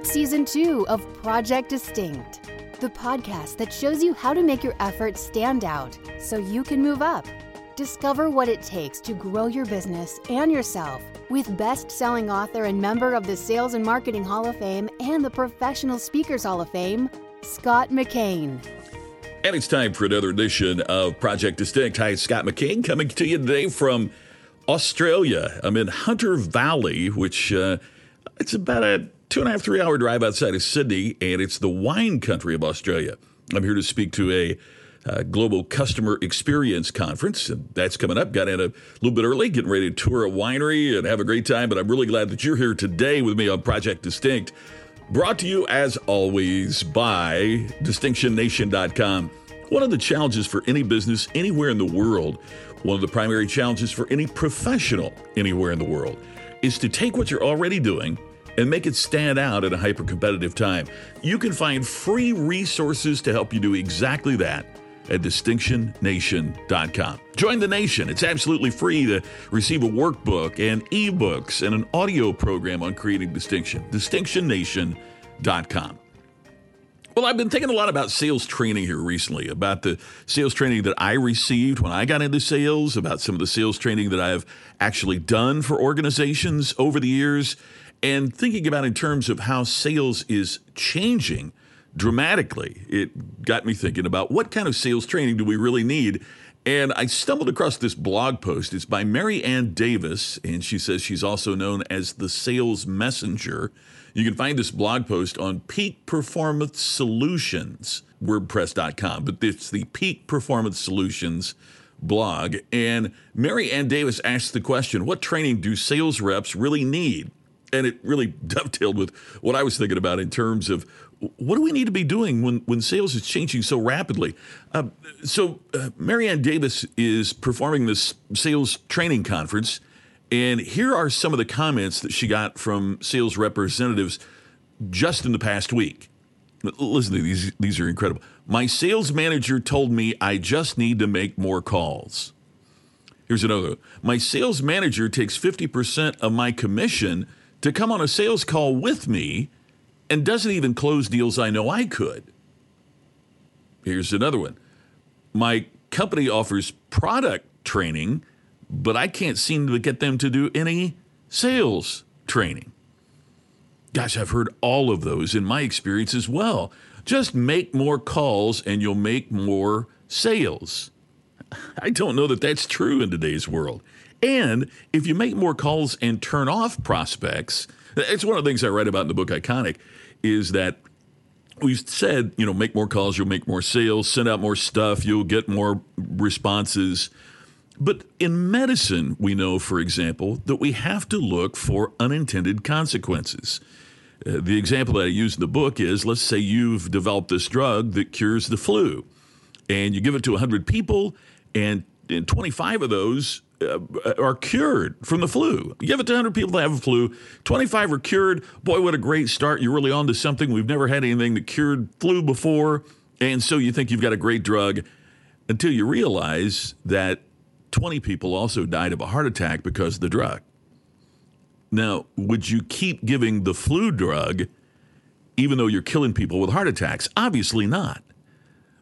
It's season two of Project Distinct, the podcast that shows you how to make your efforts stand out so you can move up. Discover what it takes to grow your business and yourself with best selling author and member of the Sales and Marketing Hall of Fame and the Professional Speakers Hall of Fame, Scott McKain. And it's time for another edition of Project Distinct. Hi, Scott McKain coming to you today from Australia. I'm in Hunter Valley, which uh, it's about a two and a half, three hour drive outside of Sydney, and it's the wine country of Australia. I'm here to speak to a uh, global customer experience conference, and that's coming up. Got in a little bit early, getting ready to tour a winery and have a great time. But I'm really glad that you're here today with me on Project Distinct. Brought to you, as always, by DistinctionNation.com. One of the challenges for any business anywhere in the world, one of the primary challenges for any professional anywhere in the world, is to take what you're already doing and make it stand out at a hyper competitive time. You can find free resources to help you do exactly that at distinctionnation.com. Join the nation. It's absolutely free to receive a workbook and ebooks and an audio program on creating distinction. distinctionnation.com. Well, I've been thinking a lot about sales training here recently, about the sales training that I received when I got into sales, about some of the sales training that I've actually done for organizations over the years, and thinking about in terms of how sales is changing dramatically. It got me thinking about what kind of sales training do we really need? And I stumbled across this blog post. It's by Mary Ann Davis, and she says she's also known as the sales messenger. You can find this blog post on Peak Performance Solutions, WordPress.com, but it's the Peak Performance Solutions blog. And Mary Ann Davis asks the question What training do sales reps really need? And it really dovetailed with what I was thinking about in terms of what do we need to be doing when, when sales is changing so rapidly? Uh, so, uh, Mary Ann Davis is performing this sales training conference and here are some of the comments that she got from sales representatives just in the past week. Listen to these, these are incredible. My sales manager told me I just need to make more calls. Here's another. My sales manager takes 50% of my commission to come on a sales call with me and doesn't even close deals I know I could. Here's another one. My company offers product training but I can't seem to get them to do any sales training. Gosh, I've heard all of those in my experience as well. Just make more calls and you'll make more sales. I don't know that that's true in today's world. And if you make more calls and turn off prospects, it's one of the things I write about in the book Iconic is that we've said, you know, make more calls, you'll make more sales, send out more stuff, you'll get more responses. But in medicine, we know, for example, that we have to look for unintended consequences. Uh, the example that I use in the book is let's say you've developed this drug that cures the flu, and you give it to 100 people, and, and 25 of those uh, are cured from the flu. You have it to 100 people that have a flu, 25 are cured. Boy, what a great start. You're really onto something. We've never had anything that cured flu before. And so you think you've got a great drug until you realize that 20 people also died of a heart attack because of the drug. Now, would you keep giving the flu drug even though you're killing people with heart attacks? Obviously not.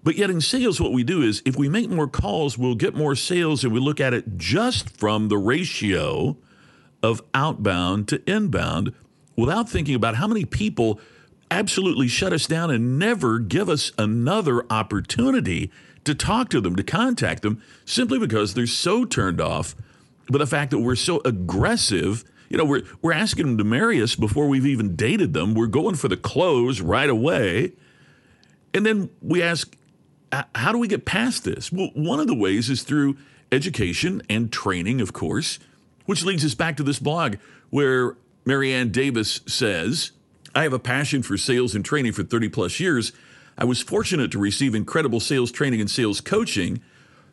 But yet in sales, what we do is if we make more calls, we'll get more sales, and we look at it just from the ratio of outbound to inbound without thinking about how many people absolutely shut us down and never give us another opportunity to talk to them, to contact them, simply because they're so turned off by the fact that we're so aggressive. You know, we're, we're asking them to marry us before we've even dated them. We're going for the close right away. And then we ask, how do we get past this? Well, one of the ways is through education and training, of course, which leads us back to this blog where Marianne Davis says, I have a passion for sales and training for 30 plus years. I was fortunate to receive incredible sales training and sales coaching.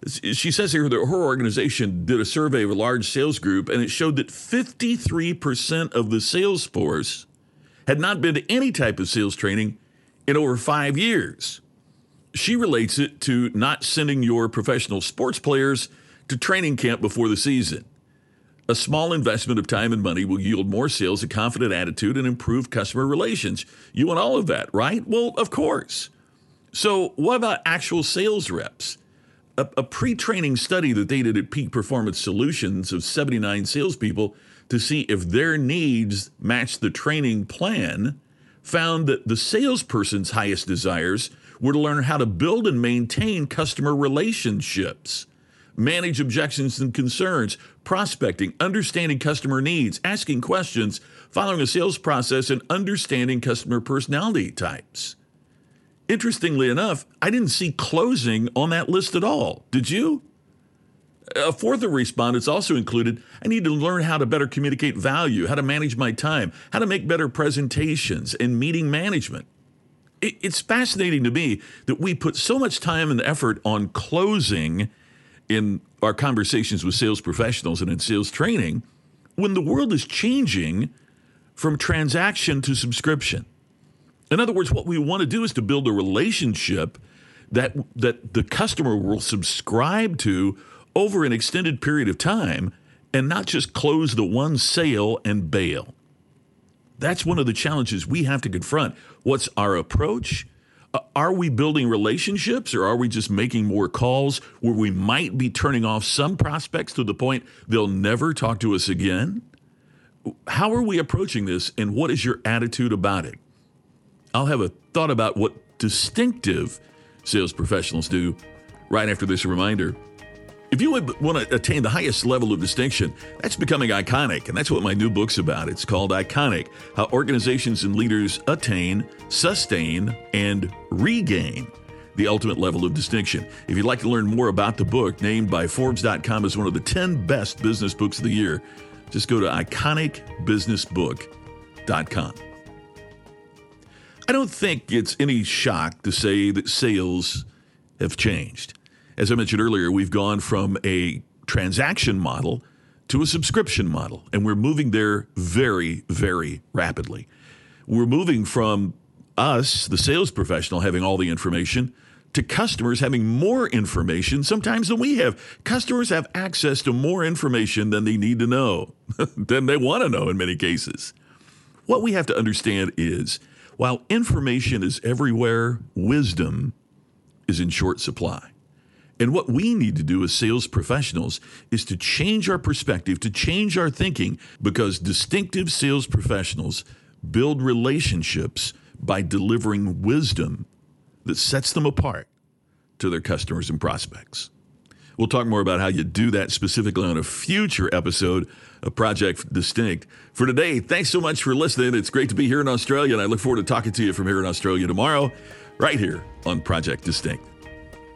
She says here that her organization did a survey of a large sales group, and it showed that 53% of the sales force had not been to any type of sales training in over five years. She relates it to not sending your professional sports players to training camp before the season. A small investment of time and money will yield more sales, a confident attitude, and improved customer relations. You want all of that, right? Well, of course. So, what about actual sales reps? A, a pre training study that they did at Peak Performance Solutions of 79 salespeople to see if their needs matched the training plan found that the salesperson's highest desires were to learn how to build and maintain customer relationships manage objections and concerns, prospecting, understanding customer needs, asking questions, following a sales process, and understanding customer personality types. Interestingly enough, I didn't see closing on that list at all. Did you? A fourth of respondents also included I need to learn how to better communicate value, how to manage my time, how to make better presentations, and meeting management. It's fascinating to me that we put so much time and effort on closing in our conversations with sales professionals and in sales training when the world is changing from transaction to subscription. In other words, what we want to do is to build a relationship that that the customer will subscribe to over an extended period of time and not just close the one sale and bail. That's one of the challenges we have to confront. What's our approach? Uh, are we building relationships or are we just making more calls where we might be turning off some prospects to the point they'll never talk to us again? How are we approaching this and what is your attitude about it? I'll have a thought about what distinctive sales professionals do right after this reminder. If you want to attain the highest level of distinction, that's becoming iconic. And that's what my new book's about. It's called Iconic How Organizations and Leaders Attain, Sustain, and Regain the ultimate level of distinction. If you'd like to learn more about the book, named by Forbes.com as one of the 10 best business books of the year, just go to iconicbusinessbook.com. I don't think it's any shock to say that sales have changed. As I mentioned earlier, we've gone from a transaction model to a subscription model, and we're moving there very, very rapidly. We're moving from us, the sales professional, having all the information to customers having more information sometimes than we have. Customers have access to more information than they need to know, than they want to know in many cases. What we have to understand is while information is everywhere, wisdom is in short supply. And what we need to do as sales professionals is to change our perspective, to change our thinking, because distinctive sales professionals build relationships by delivering wisdom that sets them apart to their customers and prospects. We'll talk more about how you do that specifically on a future episode of Project Distinct. For today, thanks so much for listening. It's great to be here in Australia, and I look forward to talking to you from here in Australia tomorrow, right here on Project Distinct.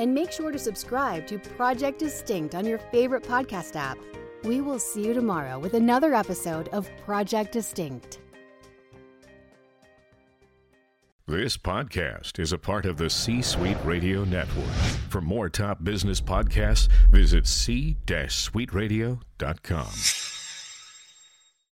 and make sure to subscribe to Project Distinct on your favorite podcast app. We will see you tomorrow with another episode of Project Distinct. This podcast is a part of the C Suite Radio Network. For more top business podcasts, visit c-suiteradio.com.